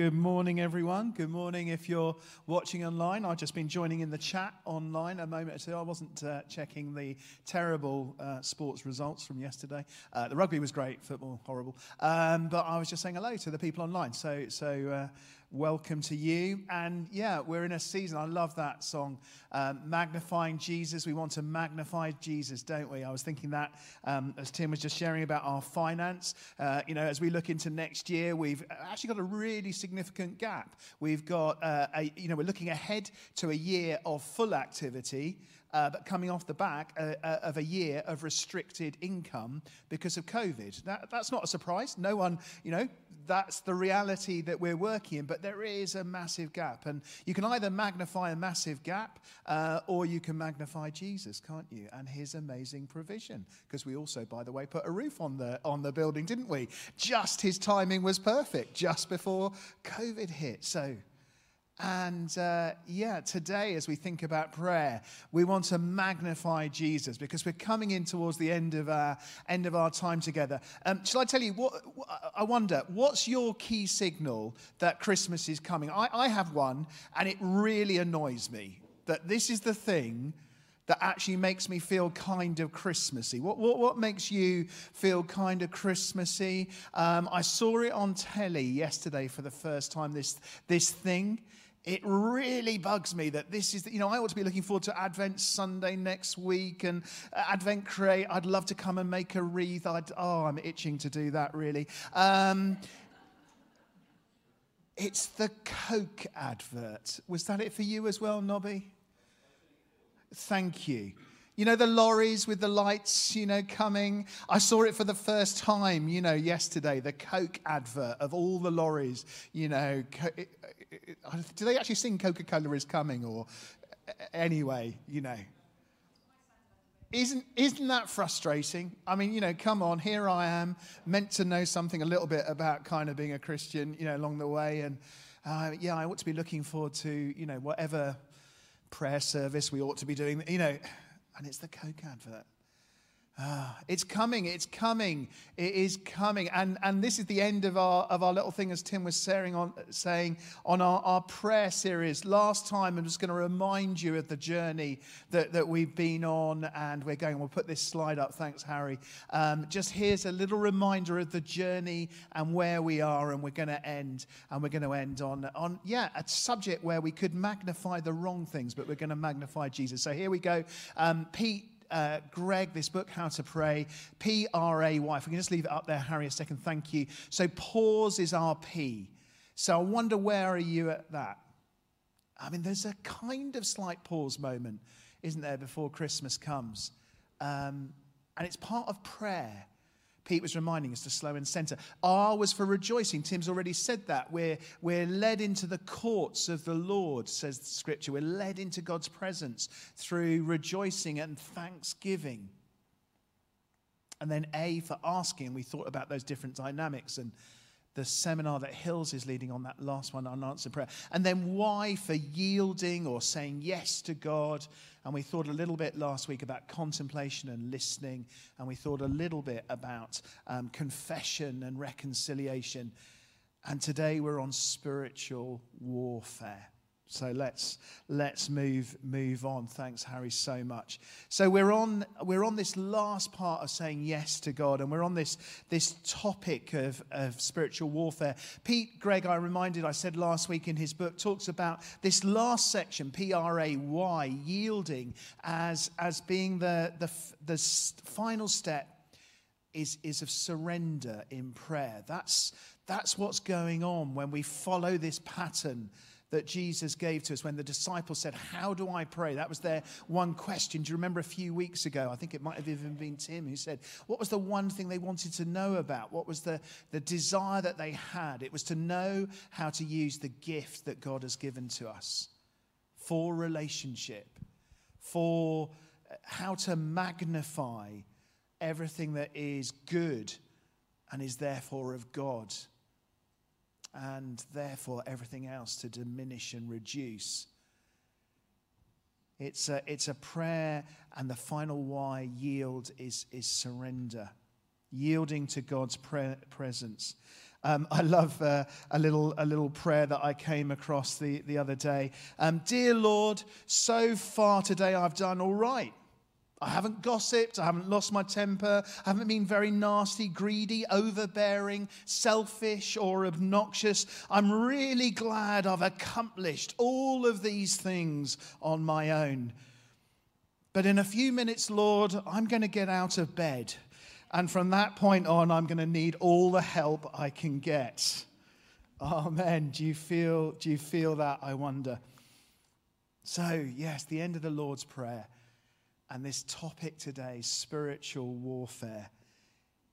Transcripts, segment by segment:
Good morning, everyone. Good morning if you're watching online. I've just been joining in the chat online a moment ago. I wasn't uh, checking the terrible uh, sports results from yesterday. Uh, the rugby was great, football horrible. Um, but I was just saying hello to the people online. So, so uh, welcome to you. And yeah, we're in a season. I love that song, um, Magnifying Jesus. We want to magnify Jesus, don't we? I was thinking that um, as Tim was just sharing about our finance. Uh, you know, as we look into next year, we've actually got a really significant gap. We've got, uh, a, you know, we're looking ahead to a year of full activity uh, but coming off the back uh, uh, of a year of restricted income because of COVID. That, that's not a surprise. No one, you know, that's the reality that we're working in, but there is a massive gap. And you can either magnify a massive gap uh, or you can magnify Jesus, can't you? And his amazing provision. Because we also, by the way, put a roof on the, on the building, didn't we? Just his timing was perfect, just before COVID hit. So, and uh, yeah, today, as we think about prayer, we want to magnify Jesus because we're coming in towards the end of our end of our time together. Um, shall I tell you what? I wonder, what's your key signal that Christmas is coming? I, I have one, and it really annoys me that this is the thing that actually makes me feel kind of Christmassy? What, what, what makes you feel kind of Christmassy? Um, I saw it on telly yesterday for the first time, this, this thing. It really bugs me that this is, you know, I ought to be looking forward to Advent Sunday next week and uh, Advent Create. I'd love to come and make a wreath. I'd, oh, I'm itching to do that, really. Um, it's the Coke advert. Was that it for you as well, Nobby? Thank you. You know, the lorries with the lights, you know, coming. I saw it for the first time, you know, yesterday, the Coke advert of all the lorries, you know. Do they actually sing Coca Cola is coming? Or anyway, you know. Isn't, isn't that frustrating? I mean, you know, come on, here I am, meant to know something a little bit about kind of being a Christian, you know, along the way. And uh, yeah, I ought to be looking forward to, you know, whatever prayer service we ought to be doing. You know, and it's the Coke advert. Ah, it's coming, it's coming, it is coming. And, and this is the end of our, of our little thing, as Tim was saying on, saying on our, our prayer series. Last time, I'm just going to remind you of the journey that, that we've been on, and we're going. We'll put this slide up. Thanks, Harry. Um, just here's a little reminder of the journey and where we are, and we're going to end. And we're going to end on, on, yeah, a subject where we could magnify the wrong things, but we're going to magnify Jesus. So here we go. Um, Pete uh, Greig this book, How to Pray, P R A Y. If we can just leave it up there, Harry, a second, thank you. So pause is our P. So I wonder where are you at that? I mean, there's a kind of slight pause moment, isn't there, before Christmas comes? Um, and it's part of prayer. Pete was reminding us to slow and center. R was for rejoicing. Tim's already said that. We're, we're led into the courts of the Lord, says the scripture. We're led into God's presence through rejoicing and thanksgiving. And then A for asking. We thought about those different dynamics and the seminar that Hills is leading on that last one, unanswered prayer. And then Y for yielding or saying yes to God. And we thought a little bit last week about contemplation and listening. And we thought a little bit about um, confession and reconciliation. And today we're on spiritual warfare. So let's let's move move on. Thanks, Harry, so much. So we're on we're on this last part of saying yes to God, and we're on this this topic of, of spiritual warfare. Pete Greig, I reminded, I said last week in his book, talks about this last section, P R A Y, yielding, as as being the the the final step is is of surrender in prayer. That's that's what's going on when we follow this pattern that Jesus gave to us when the disciples said, How do I pray? That was their one question. Do you remember a few weeks ago? I think it might have even been Tim who said, What was the one thing they wanted to know about? What was the, the desire that they had? It was to know how to use the gift that God has given to us for relationship, for uh, how to magnify everything that is good and is therefore of God and therefore everything else to diminish and reduce. It's a, it's a prayer, and the final why, yield, is, is surrender. Yielding to God's pre- presence. Um, I love uh, a, little, a little prayer that I came across the, the other day. Um, Dear Lord, so far today I've done all right. I haven't gossiped. I haven't lost my temper. I haven't been very nasty, greedy, overbearing, selfish, or obnoxious. I'm really glad I've accomplished all of these things on my own. But in a few minutes, Lord, I'm going to get out of bed. And from that point on, I'm going to need all the help I can get. Amen. Do you feel, do you feel that? I wonder. So, yes, the end of the Lord's Prayer. And this topic today, spiritual warfare.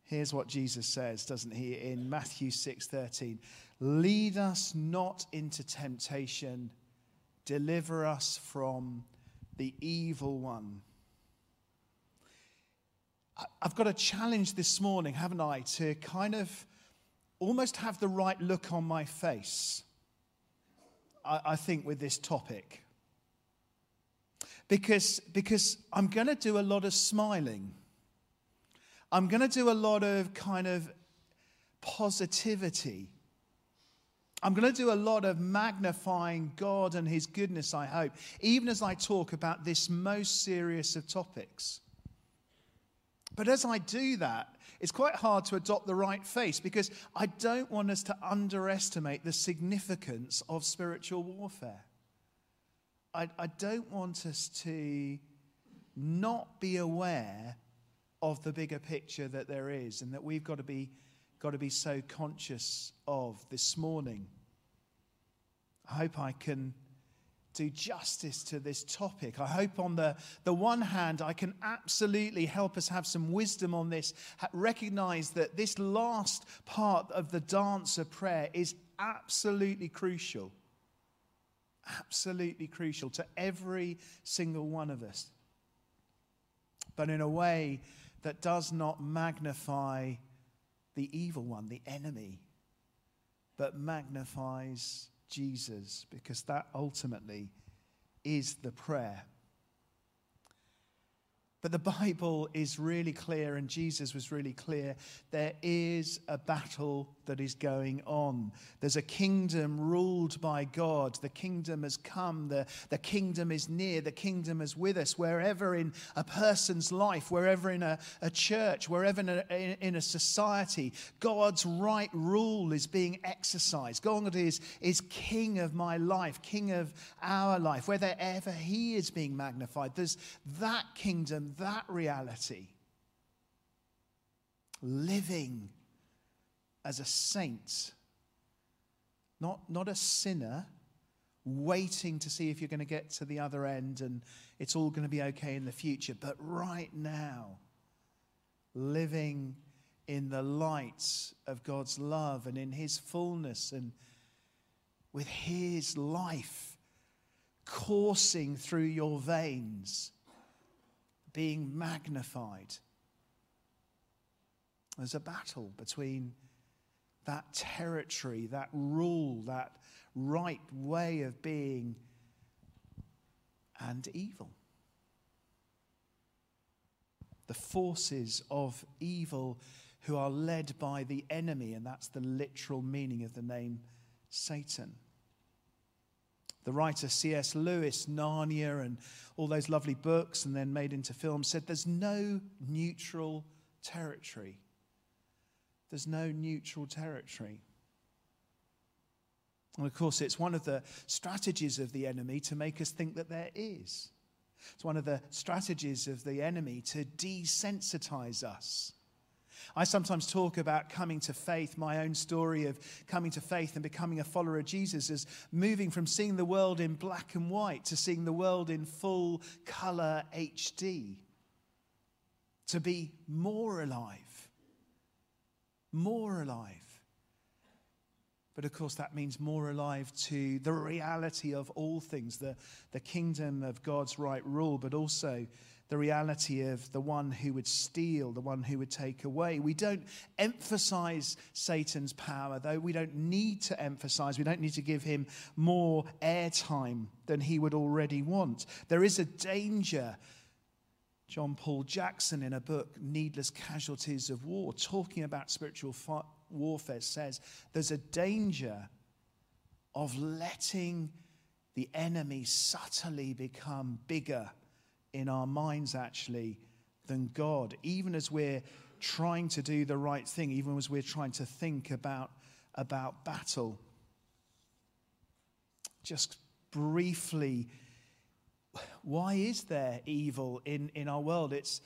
Here's what Jesus says, doesn't he, in Matthew 6:13. Lead us not into temptation, deliver us from the evil one. I've got a challenge this morning, haven't I, to kind of almost have the right look on my face, I, I think, with this topic because, because I'm going to do a lot of smiling. I'm going to do a lot of kind of positivity. I'm going to do a lot of magnifying God and His goodness, I hope, even as I talk about this most serious of topics. But as I do that, it's quite hard to adopt the right face because I don't want us to underestimate the significance of spiritual warfare. I, I don't want us to not be aware of the bigger picture that there is and that we've got to be, got to be so conscious of this morning. I hope I can do justice to this topic. I hope, on the, the one hand, I can absolutely help us have some wisdom on this, recognize that this last part of the dance of prayer is absolutely crucial absolutely crucial to every single one of us, but in a way that does not magnify the evil one, the enemy, but magnifies Jesus, because that ultimately is the prayer but the Bible is really clear, and Jesus was really clear. There is a battle that is going on. There's a kingdom ruled by God. The kingdom has come. The, the kingdom is near. The kingdom is with us. Wherever in a person's life, wherever in a, a church, wherever in a, in, in a society, God's right rule is being exercised. God is, is king of my life, king of our life. Wherever he is being magnified, there's that kingdom that reality, living as a saint, not, not a sinner, waiting to see if you're going to get to the other end and it's all going to be okay in the future, but right now, living in the light of God's love and in His fullness and with His life coursing through your veins being magnified. There's a battle between that territory, that rule, that right way of being, and evil. The forces of evil who are led by the enemy, and that's the literal meaning of the name Satan. The writer C.S. Lewis, Narnia, and all those lovely books, and then made into films, said there's no neutral territory. There's no neutral territory. And of course, it's one of the strategies of the enemy to make us think that there is. It's one of the strategies of the enemy to desensitize us I sometimes talk about coming to faith, my own story of coming to faith and becoming a follower of Jesus as moving from seeing the world in black and white to seeing the world in full color HD. To be more alive. More alive. But of course, that means more alive to the reality of all things, the, the kingdom of God's right rule, but also the reality of the one who would steal, the one who would take away. We don't emphasize Satan's power, though we don't need to emphasize, we don't need to give him more airtime than he would already want. There is a danger. John Paul Jackson, in a book, Needless Casualties of War, talking about spiritual warfare says there's a danger of letting the enemy subtly become bigger in our minds, actually, than God, even as we're trying to do the right thing, even as we're trying to think about, about battle. Just briefly, why is there evil in, in our world? It's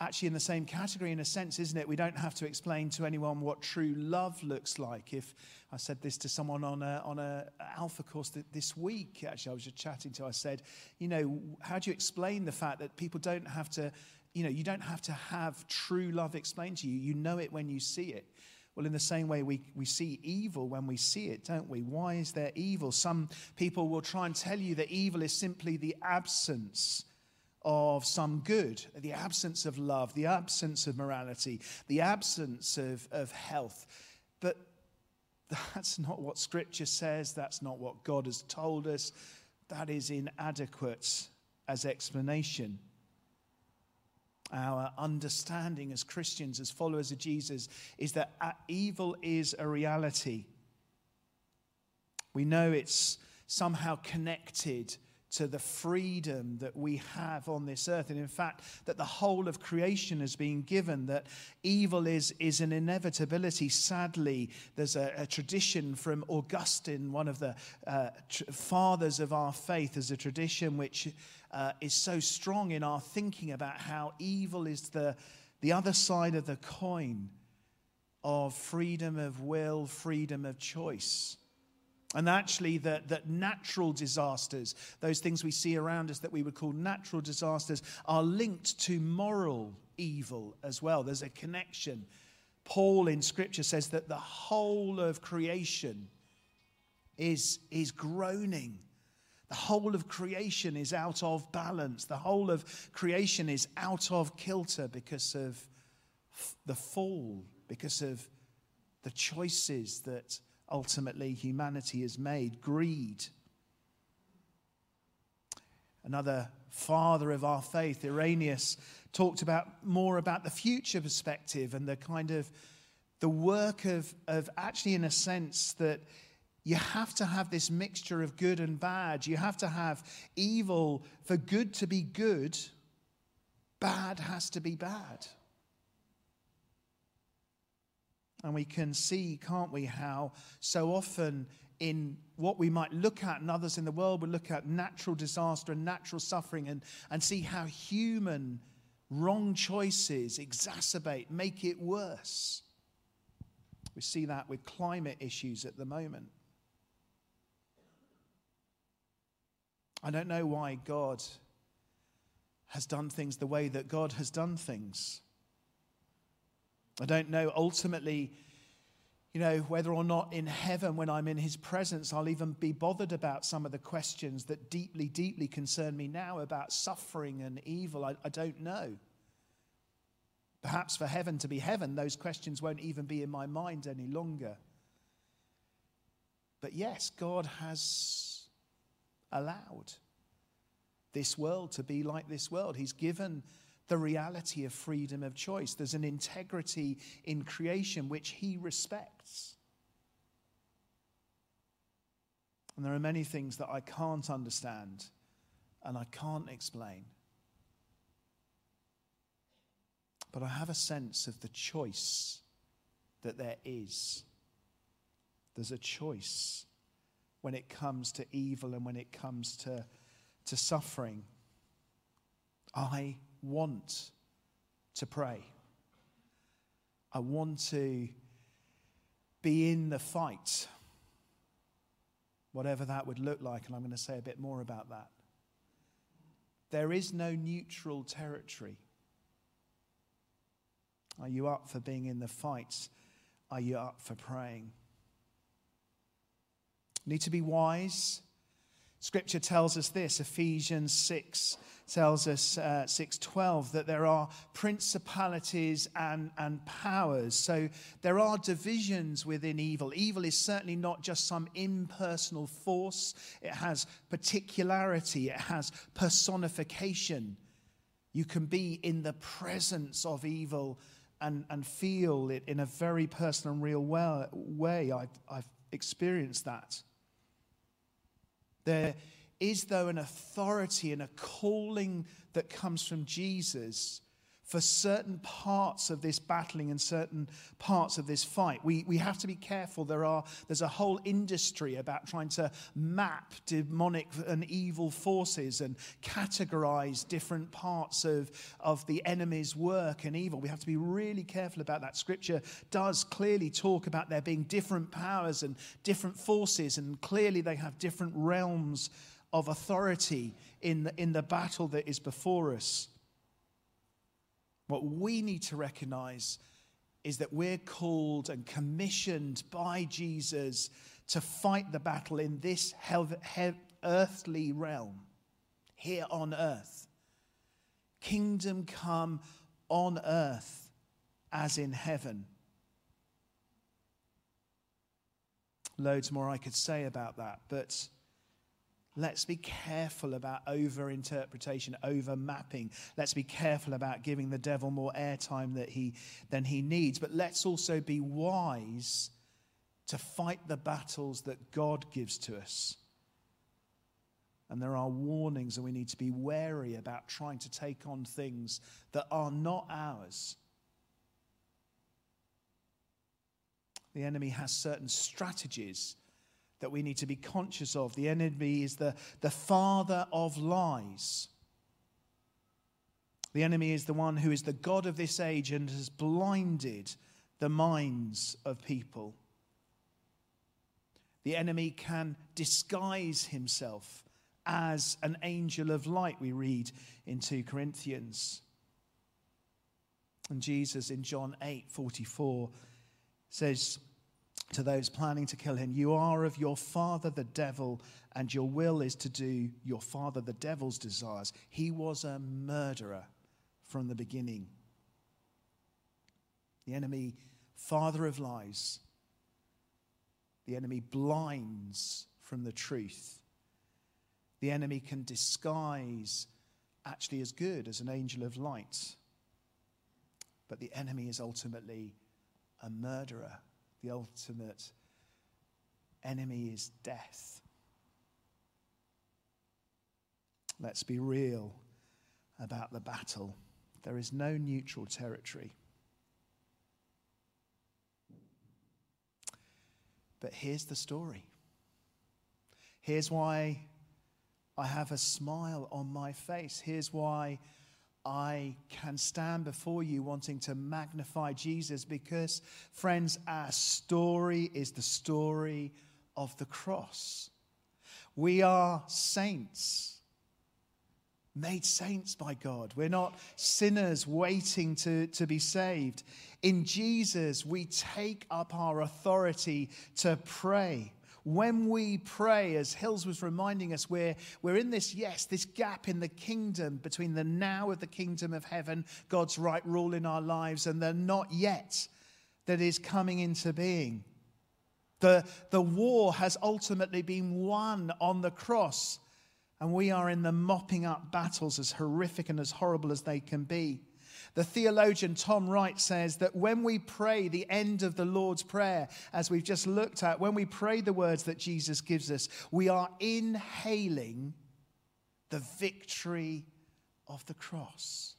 actually in the same category in a sense, isn't it? We don't have to explain to anyone what true love looks like. If I said this to someone on a, on a alpha course this week, actually, I was just chatting to, I said, you know, how do you explain the fact that people don't have to, you know, you don't have to have true love explained to you. You know it when you see it. Well, in the same way, we, we see evil when we see it, don't we? Why is there evil? Some people will try and tell you that evil is simply the absence of some good, the absence of love, the absence of morality, the absence of, of health. But that's not what Scripture says. That's not what God has told us. That is inadequate as explanation. Our understanding as Christians, as followers of Jesus, is that evil is a reality. We know it's somehow connected to the freedom that we have on this earth. And in fact, that the whole of creation has been given, that evil is, is an inevitability. Sadly, there's a, a tradition from Augustine, one of the uh, tr- fathers of our faith, as a tradition which uh, is so strong in our thinking about how evil is the, the other side of the coin of freedom of will, freedom of choice. And actually, that, that natural disasters, those things we see around us that we would call natural disasters, are linked to moral evil as well. There's a connection. Paul in Scripture says that the whole of creation is, is groaning. The whole of creation is out of balance. The whole of creation is out of kilter because of the fall, because of the choices that ultimately humanity has made greed. Another father of our faith, Irenaeus, talked about more about the future perspective and the kind of the work of, of actually, in a sense, that you have to have this mixture of good and bad. You have to have evil for good to be good, bad has to be bad. And we can see, can't we, how so often in what we might look at and others in the world would look at natural disaster and natural suffering and, and see how human wrong choices exacerbate, make it worse. We see that with climate issues at the moment. I don't know why God has done things the way that God has done things. I don't know ultimately, you know, whether or not in heaven, when I'm in his presence, I'll even be bothered about some of the questions that deeply, deeply concern me now about suffering and evil. I, I don't know. Perhaps for heaven to be heaven, those questions won't even be in my mind any longer. But yes, God has allowed this world to be like this world. He's given the reality of freedom of choice. There's an integrity in creation which he respects. And there are many things that I can't understand and I can't explain. But I have a sense of the choice that there is. There's a choice when it comes to evil and when it comes to, to suffering. I want to pray. I want to be in the fight, whatever that would look like, and I'm going to say a bit more about that. There is no neutral territory. Are you up for being in the fight? Are you up for praying? Need to be wise. Scripture tells us this Ephesians 6 tells us, uh, 6.12, that there are principalities and, and powers. So there are divisions within evil. Evil is certainly not just some impersonal force. It has particularity. It has personification. You can be in the presence of evil and, and feel it in a very personal and real way. I've, I've experienced that. There is, though, an authority and a calling that comes from Jesus for certain parts of this battling and certain parts of this fight. We, we have to be careful. There are, there's a whole industry about trying to map demonic and evil forces and categorize different parts of, of the enemy's work and evil. We have to be really careful about that. Scripture does clearly talk about there being different powers and different forces, and clearly they have different realms of authority in the, in the battle that is before us. What we need to recognize is that we're called and commissioned by Jesus to fight the battle in this earthly realm, here on earth. Kingdom come on earth as in heaven. Loads more I could say about that, but Let's be careful about over interpretation, over mapping. Let's be careful about giving the devil more airtime he, than he needs. But let's also be wise to fight the battles that God gives to us. And there are warnings, and we need to be wary about trying to take on things that are not ours. The enemy has certain strategies that we need to be conscious of. The enemy is the, the father of lies. The enemy is the one who is the God of this age and has blinded the minds of people. The enemy can disguise himself as an angel of light, we read in 2 Corinthians. And Jesus in John 8 44 says, to those planning to kill him, You are of your father the devil, and your will is to do your father the devil's desires. He was a murderer from the beginning. The enemy, father of lies. The enemy blinds from the truth. The enemy can disguise actually as good as an angel of light. But the enemy is ultimately a murderer the ultimate enemy is death. Let's be real about the battle. There is no neutral territory. But here's the story. Here's why I have a smile on my face. Here's why I can stand before you wanting to magnify Jesus because, friends, our story is the story of the cross. We are saints, made saints by God. We're not sinners waiting to, to be saved. In Jesus, we take up our authority to pray when we pray, as Hills was reminding us, we're, we're in this, yes, this gap in the kingdom between the now of the kingdom of heaven, God's right rule in our lives, and the not yet that is coming into being. The, the war has ultimately been won on the cross, and we are in the mopping up battles as horrific and as horrible as they can be. The theologian Tom Wright says that when we pray the end of the Lord's Prayer, as we've just looked at, when we pray the words that Jesus gives us, we are inhaling the victory of the cross.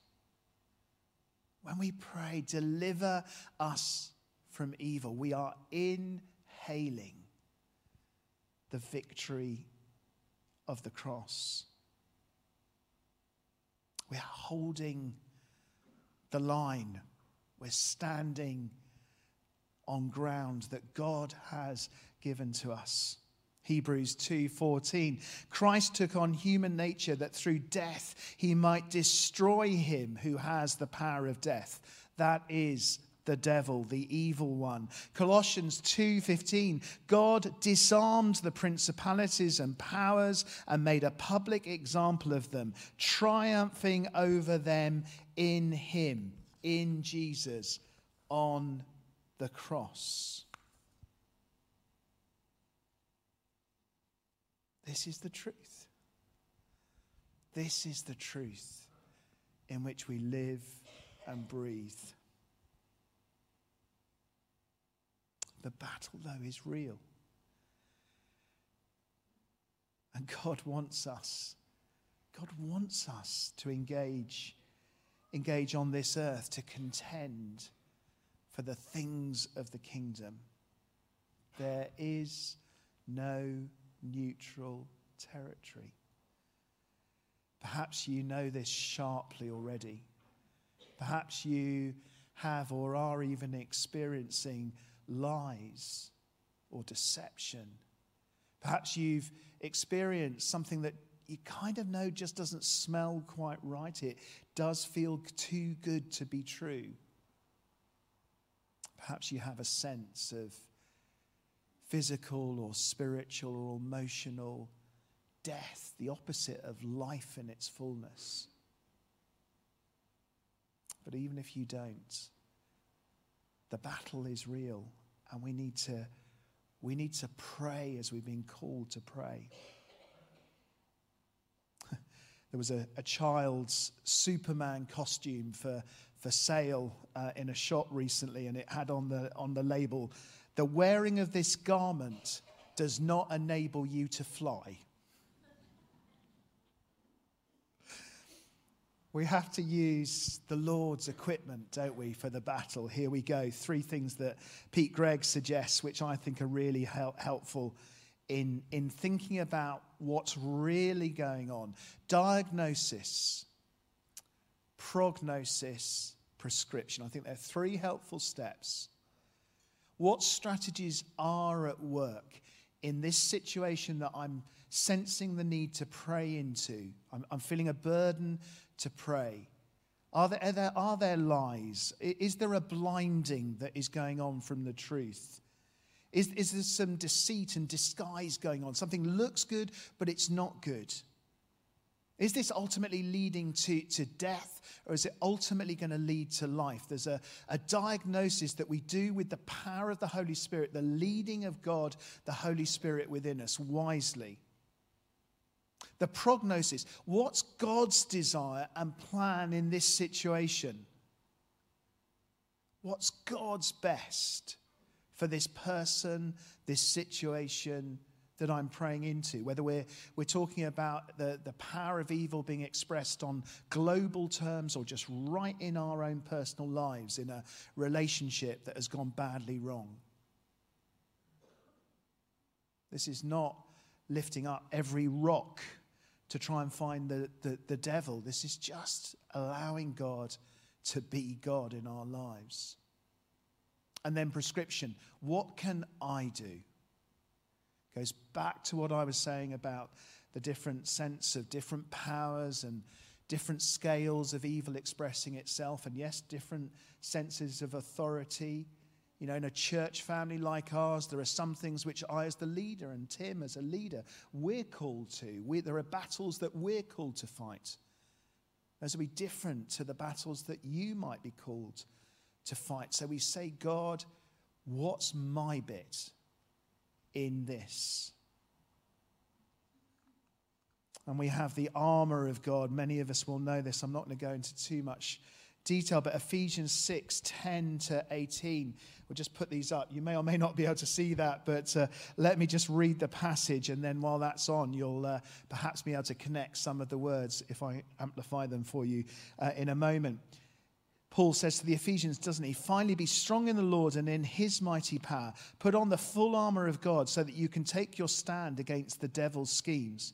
When we pray, deliver us from evil, we are inhaling the victory of the cross. We are holding the line. We're standing on ground that God has given to us. Hebrews 2:14 Christ took on human nature that through death he might destroy him who has the power of death that is the devil the evil one Colossians 2:15 God disarmed the principalities and powers and made a public example of them triumphing over them in Him, in Jesus, on the cross. This is the truth. This is the truth in which we live and breathe. The battle, though, is real. And God wants us, God wants us to engage, engage on this earth, to contend for the things of the kingdom. There is no neutral territory. Perhaps you know this sharply already. Perhaps you have or are even experiencing lies or deception. Perhaps you've experienced something that you kind of know just doesn't smell quite right. It does feel too good to be true. Perhaps you have a sense of physical or spiritual or emotional death, the opposite of life in its fullness. But even if you don't, the battle is real, and we need to, we need to pray as we've been called to pray. there was a, a, child's Superman costume for, for sale uh, in a shop recently, and it had on the, on the label, The wearing of this garment does not enable you to fly. We have to use the Lord's equipment, don't we, for the battle? Here we go. Three things that Pete Greig suggests, which I think are really help, helpful in, in thinking about what's really going on diagnosis, prognosis, prescription. I think there are three helpful steps. What strategies are at work in this situation that I'm sensing the need to pray into? I'm, I'm feeling a burden to pray? Are there, are there, are there lies? Is there a blinding that is going on from the truth? Is, is there some deceit and disguise going on? Something looks good, but it's not good. Is this ultimately leading to, to death, or is it ultimately going to lead to life? There's a, a diagnosis that we do with the power of the Holy Spirit, the leading of God, the Holy Spirit within us wisely the prognosis. What's God's desire and plan in this situation? What's God's best for this person, this situation that I'm praying into? Whether we're, we're talking about the, the power of evil being expressed on global terms or just right in our own personal lives in a relationship that has gone badly wrong. This is not lifting up every rock to try and find the, the, the devil. This is just allowing God to be God in our lives. And then prescription. What can I do? Goes back to what I was saying about the different sense of different powers and different scales of evil expressing itself, and yes, different senses of authority you know, in a church family like ours, there are some things which I, as the leader, and Tim, as a leader, we're called to. We, there are battles that we're called to fight. Those will be different to the battles that you might be called to fight. So we say, God, what's my bit in this? And we have the armor of God. Many of us will know this. I'm not going to go into too much detail, but Ephesians 6 10 to 18. We'll just put these up. You may or may not be able to see that, but uh, let me just read the passage, and then while that's on, you'll uh, perhaps be able to connect some of the words if I amplify them for you uh, in a moment. Paul says to the Ephesians, doesn't he? Finally, be strong in the Lord and in his mighty power. Put on the full armor of God so that you can take your stand against the devil's schemes.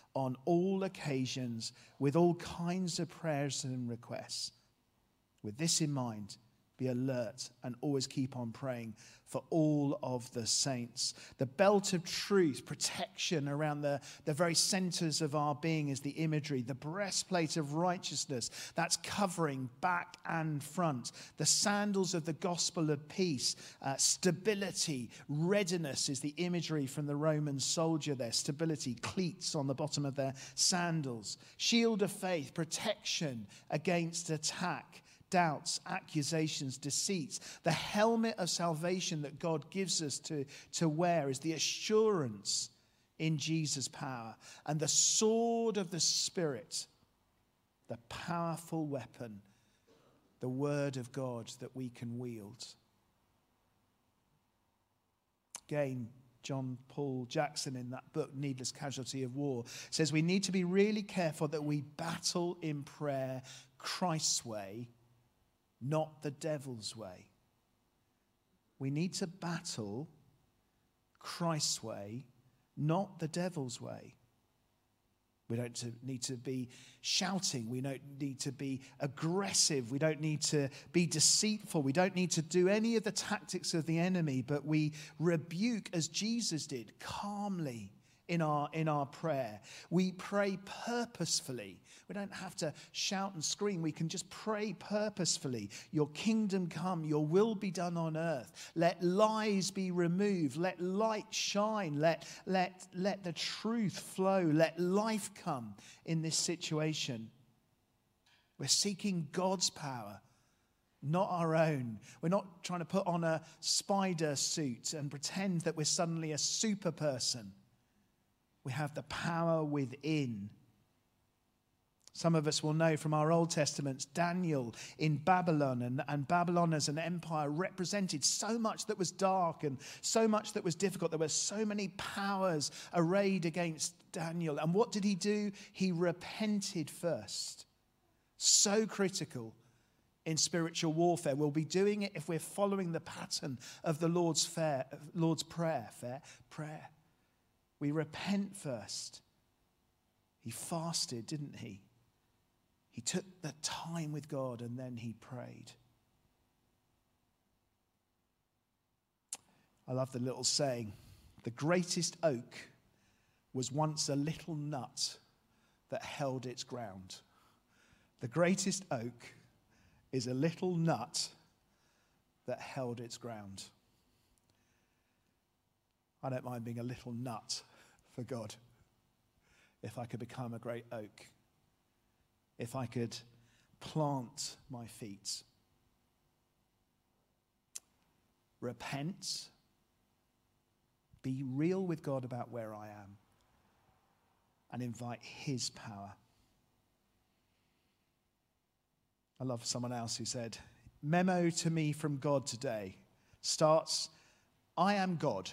on all occasions with all kinds of prayers and requests. With this in mind, be alert and always keep on praying for all of the saints. The belt of truth, protection around the, the very centers of our being is the imagery. The breastplate of righteousness, that's covering back and front. The sandals of the gospel of peace, uh, stability, readiness is the imagery from the Roman soldier there. Stability, cleats on the bottom of their sandals. Shield of faith, protection against attack doubts, accusations, deceits. The helmet of salvation that God gives us to, to wear is the assurance in Jesus' power. And the sword of the Spirit, the powerful weapon, the word of God that we can wield. Again, John Paul Jackson in that book, Needless Casualty of War, says we need to be really careful that we battle in prayer Christ's way not the devil's way. We need to battle Christ's way, not the devil's way. We don't need to be shouting. We don't need to be aggressive. We don't need to be deceitful. We don't need to do any of the tactics of the enemy, but we rebuke, as Jesus did, calmly in our, in our prayer. We pray purposefully. We don't have to shout and scream. We can just pray purposefully. Your kingdom come, your will be done on earth. Let lies be removed. Let light shine. Let, let, let the truth flow. Let life come in this situation. We're seeking God's power not our own. We're not trying to put on a spider suit and pretend that we're suddenly a super person. We have the power within. Some of us will know from our Old Testaments, Daniel in Babylon, and, and Babylon as an empire represented so much that was dark and so much that was difficult. There were so many powers arrayed against Daniel. And what did he do? He repented first. So critical in spiritual warfare. We'll be doing it if we're following the pattern of the Lord's, fair, Lord's prayer. Fair prayer. We repent first. He fasted, didn't he? He took the time with God and then he prayed. I love the little saying the greatest oak was once a little nut that held its ground. The greatest oak is a little nut that held its ground. I don't mind being a little nut for God if I could become a great oak, if I could plant my feet. Repent, be real with God about where I am, and invite His power. I love someone else who said, Memo to me from God today starts I am God.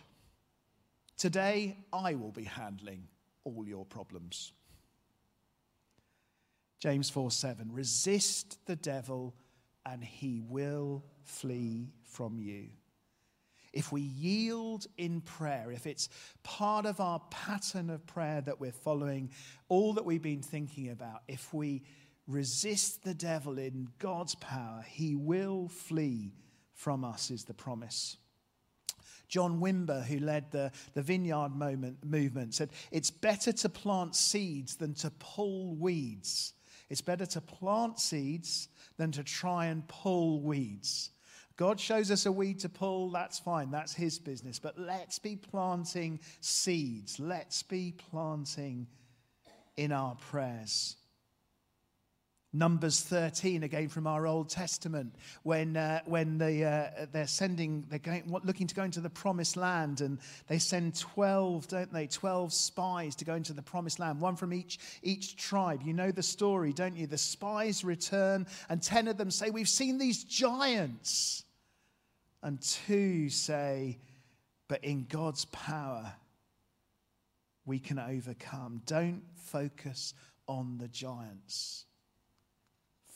Today, I will be handling all your problems. James 4 7 Resist the devil, and he will flee from you. If we yield in prayer, if it's part of our pattern of prayer that we're following, all that we've been thinking about, if we resist the devil in God's power, he will flee from us, is the promise. John Wimber, who led the, the vineyard moment, movement, said, It's better to plant seeds than to pull weeds. It's better to plant seeds than to try and pull weeds. God shows us a weed to pull, that's fine, that's His business. But let's be planting seeds. Let's be planting in our prayers. Numbers 13, again from our Old Testament, when, uh, when they, uh, they're sending, they're going, looking to go into the promised land, and they send 12, don't they? 12 spies to go into the promised land, one from each, each tribe. You know the story, don't you? The spies return, and 10 of them say, We've seen these giants. And two say, But in God's power, we can overcome. Don't focus on the giants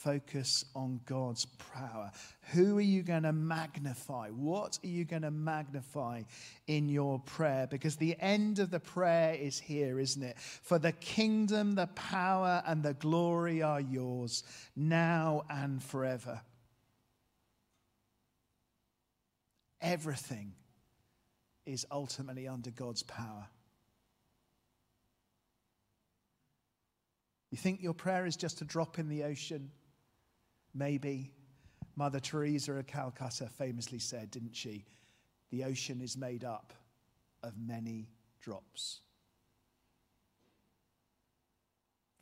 focus on God's power. Who are you going to magnify? What are you going to magnify in your prayer? Because the end of the prayer is here, isn't it? For the kingdom, the power, and the glory are yours now and forever. everything is ultimately under God's power. You think your prayer is just a drop in the ocean? Maybe. Mother Teresa of Calcutta famously said, didn't she? The ocean is made up of many drops.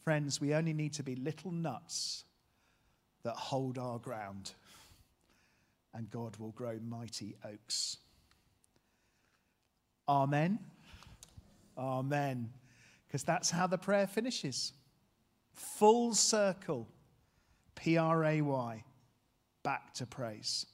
Friends, we only need to be little nuts that hold our ground, and God will grow mighty oaks. Amen. Amen. Because that's how the prayer finishes. Full circle. P R A Y. Back to praise.